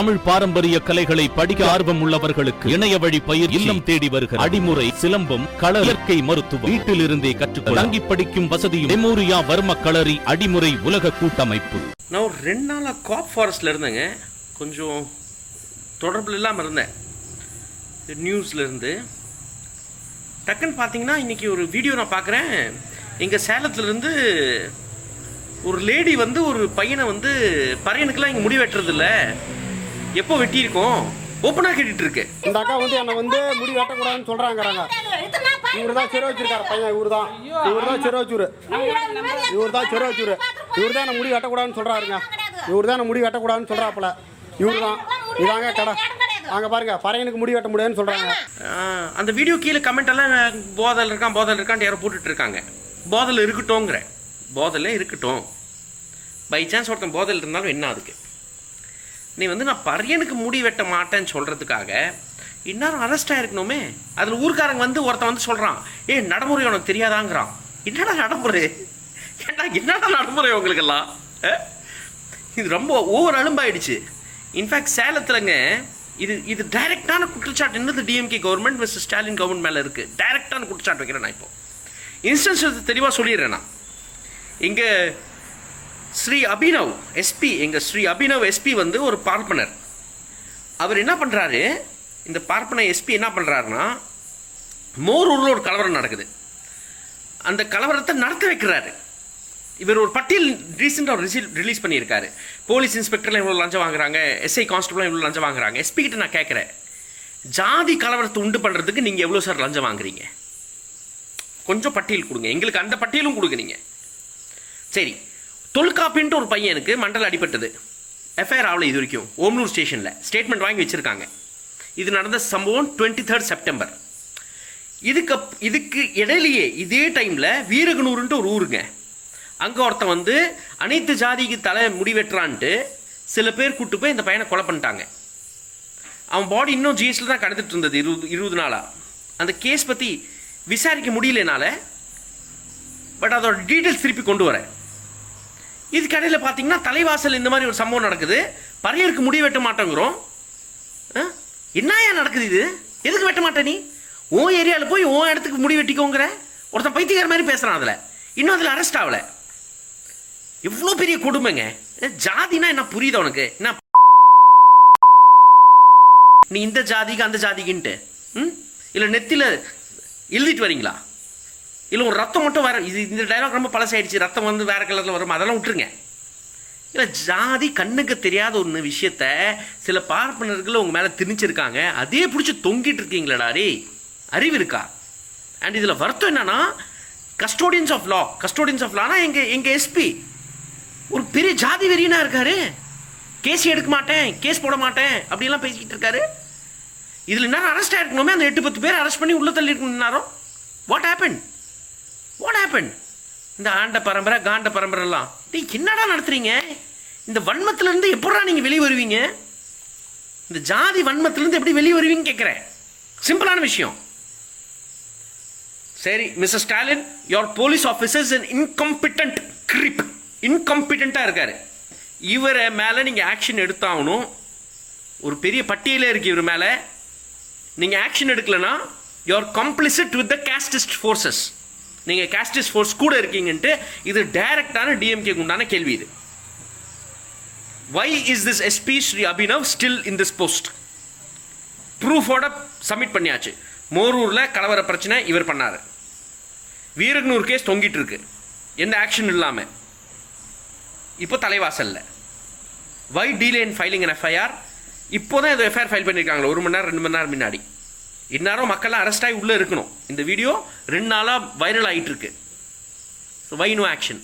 தமிழ் பாரம்பரிய கலைகளை படிக்க ஆர்வம் உள்ளவர்களுக்கு இணைய வழி பயிர் இல்லம் தேடி வருகிற அடிமுறை சிலம்பம் கள இயற்கை மருத்துவம் வீட்டில் இருந்தே கற்றுக்கொள்ள தங்கி படிக்கும் வசதியும் மெமோரியா வர்ம களரி அடிமுறை உலக கூட்டமைப்பு. நான் ஒரு ரெண்டு நாளாக காப் ஃபாரஸ்ட்டில் இருந்தேங்க. கொஞ்சம் தொடர்பில் இல்லாமல் இருந்தேன். நியூஸில் இருந்து. டக்குன்னு பார்த்தீங்கன்னா இன்றைக்கி ஒரு வீடியோ நான் பார்க்குறேன் எங்கள் சேலத்துலேருந்து ஒரு லேடி வந்து ஒரு பையனை வந்து பையனுக்கெல்லாம் இங்கே முடி வெட்டுறது இல்ல எப்போ வெட்டியிருக்கோம்? ஓப்பனாக கேட்டுட்டு இருக்கு இந்த அக்கா வந்து என்னை வந்து முடி வெட்டக்கூடாதுன்னு சொல்றாங்கறாங்க. இவர் தான் சிறை வச்சிருக்காரு பையன் இவர் தான் இவர் தான் சிறை வச்சூர். இவர் தான் சிறை வச்சூர். இவர் தான் முடி வெட்டக்கூடாதுன்னு சொல்றாருங்க. இவர் தான் முடி வெட்டக்கூடாதுன்னு சொல்றாப்புல. இவர் தான் இதாங்க கடை. அங்க பாருங்க பறையனுக்கு முடி வெட்ட முடியாதுன்னு சொல்றாங்க. ஆஹ், அந்த வீடியோ கீழே கமெண்ட் எல்லாம் போதல் இருக்கான் போதல் இருக்கான்ட்டு யாரோ போட்டுட்டு இருக்காங்க போதல் இருக்கட்டும்ங்கிற. போதலே இருக்கட்டும். பை சான்ஸ் ஒருத்தன் போதல் இருந்தாலும் என்ன அதுக்கு? நீ வந்து நான் பரியனுக்கு முடி வெட்ட மாட்டேன்னு சொல்கிறதுக்காக இந்நேரம் அரெஸ்ட் ஆயிருக்கணுமே. அதில் ஊர்க்காரங்க வந்து ஒருத்தன் வந்து சொல்கிறான் ஏ நடைமுறை உனக்கு தெரியாதாங்கிறான். என்னடா நடைமுறை? ஏன்டா என்னடா நடைமுறை உங்களுக்கெல்லாம்? இது ரொம்ப ஓவர் அலும்பாயிடுச்சு. இன்ஃபேக்ட் சேலத்துலங்க இது இது டைரக்டான குற்றச்சாட்டு என்னது DMK government mister Stalin government மேலே இருக்குது டைரக்டான குற்றச்சாட்டு வைக்கிறேன் நான் இப்போ. இன்ஸ்டன்ஸ் தெளிவாக சொல்லிடுறேன் நான். இங்கே ஸ்ரீ அபினவ் எஸ்பி எங்கள் ஸ்ரீ அபினவ் எஸ்பி வந்து ஒரு பார்ப்பனர். அவர் என்ன பண்ணுறாரு இந்த பார்ப்பன எஸ்பி என்ன பண்ணுறாருன்னா மோரூரில் ஒரு கலவரம் நடக்குது. அந்த கலவரத்தை நடத்த வைக்கிறாரு. இவர் ஒரு பட்டியல் ரீசெண்டாக ஒரு ரிசீல் ரிலீஸ் பண்ணியிருக்காரு. போலீஸ் இன்ஸ்பெக்டர்லாம் இவ்வளோ லஞ்சம் வாங்குறாங்க. எஸ்ஐ கான்ஸ்டபிளாக இவ்வளோ லஞ்சம் வாங்குறாங்க. எஸ்பி கிட்ட நான் கேட்குறேன். ஜாதி கலவரத்தை உண்டு பண்ணுறதுக்கு நீங்கள் எவ்வளோ சார் லஞ்சம் வாங்குறீங்க? கொஞ்சம் பட்டியல் கொடுங்க. எங்களுக்கு அந்த பட்டியலும் கொடுக்குறீங்க சரி. தொல்காப்பின்ட்டு ஒரு பையனுக்கு மண்டல அடிபட்டது. எஃப்ஐஆர் ஆகல இது வரைக்கும். ஓம்னூர் ஸ்டேஷனில். ஸ்டேட்மெண்ட் வாங்கி வச்சுருக்காங்க. இது நடந்த சம்பவம் டுவெண்ட்டி தேர்ட் செப்டம்பர் இதுக்கு இதுக்கு இடையிலேயே இதே டைமில் வீரகனூருன்ட்டு ஒரு ஊருங்க. அங்கே ஒருத்தன் வந்து அனைத்து ஜாதிக்கு தலை முடிவெட்டுறான்ட்டு சில பேர் கூட்டு போய் இந்த பையனை கொலை பண்ணிட்டாங்க. அவன் பாடி இன்னும் ஜிஎஸ்டியில் தான் கடந்துட்டு இருந்தது இருபது இருபது நாளாக அந்த கேஸ் பற்றி விசாரிக்க முடியலனால பட் அதோட டீட்டெயில்ஸ் திருப்பி கொண்டு வரேன். இதுக்கு இடையில பார்த்தீங்கன்னா தலைவாசல் இந்த மாதிரி ஒரு சம்பவம் நடக்குது. பறையருக்கு முடி வெட்ட மாட்டேங்கிறோம். என்னையா நடக்குது இது? எதுக்கு வெட்ட மாட்டே நீ? ஓ ஏரியாவில் போய் ஓ இடத்துக்கு முடி வெட்டிக்கோங்கிற? ஒருத்தன் பைத்தியக்கார மாதிரி பேசுகிறான் அதில். இன்னும் அதில் அரெஸ்ட் ஆகலை. எவ்வளோ பெரிய கொடுமைங்க. ஜாதினா என்ன புரியுது உனக்கு? என்ன நீ இந்த ஜாதிக்கு அந்த ஜாதிக்குன்ட்டு ம்? இல்லை நெத்தியில் எழுதிட்டு வரீங்களா? இல்லை ஒரு ரத்தம் மட்டும் வர இது இந்த டைலாக் ரொம்ப பழசாயிடுச்சு. ரத்தம் வந்து வேறு கலரில் வரும். அதெல்லாம் விட்டுருங்க. இல்லை ஜாதி கண்ணுக்கு தெரியாத ஒன்று விஷயத்த சில பார்ப்பனர்கள் உங்கள் மேலே திணிச்சிருக்காங்க. அதே பிடிச்சி தொங்கிட்டு இருக்கீங்களடா டே அறிவு இருக்கா? அண்ட் இதில் வருத்தம் என்னன்னா custodians of law custodians of Lana எங்கள் எங்கள் எஸ்பி ஒரு பெரிய ஜாதி வெறியனா இருக்காரு. கேஸ் எடுக்க மாட்டேன் கேஸ் போட மாட்டேன் அப்படிலாம் பேசிக்கிட்டு இருக்காரு. இதில் என்ன அரெஸ்ட் ஆகிருக்கணுமே அந்த எட்டு பத்து பேர் அரெஸ்ட் பண்ணி உள்ள தள்ளி இருக்கணும் வாட் ஹேப்பன் வாட் ஹேப்பன் இந்த ஆண்ட பரம்பரை காண்ட பரம்பரைலாம். டேய் என்னடா நடத்துறீங்க? இந்த வன்மத்திலேருந்து எப்படா நீங்கள் வெளியே வருவீங்க? இந்த ஜாதி வன்மத்திலேருந்து எப்படி வெளியே வருவீங்க கேட்குறேன் சிம்பிளான விஷயம். சரி mister Stalin your police officers and incompetent grip இன்கம்பிட்டண்ட்டாக இருக்கார். இவரை மேலே நீங்கள் ஆக்ஷன் எடுத்தாகணும். ஒரு பெரிய பட்டியலே இருக்கு இவர் மேலே. நீங்கள் ஆக்ஷன் எடுக்கலைன்னா you're complicit with the casteist forces நீங்கள் கேஸ்டிஸ் ஃபோர்ஸ் கூட இருக்கீங்கன்ட்டு இது டைரக்டான டிஎம்கேக்கு உண்டான கேள்வி இது. Why is this SP Shri Abhinav still in this post ப்ரூஃபோட submit பண்ணியாச்சு. மோரூரில் கலவர பிரச்சனை இவர் பண்ணார். வீரகனூர் கேஸ் தொங்கிட்டு இருக்கு. எந்த ஆக்ஷன் இல்லாமல் இப்போ தலைவாசலில். Why delay in filing an FIR இப்போ தான் இது எஃப்ஐஆர் ஃபைல் பண்ணியிருக்காங்களா ஒரு மணி நேரம் ரெண்டு மணி நேரம் முன்னாடி. இந்நேரம் மக்கள்லாம் அரெஸ்ட் ஆகி உள்ளே இருக்கணும். இந்த வீடியோ ரெண்டு நாளாக வைரல் ஆகிட்டு இருக்கு. So why no action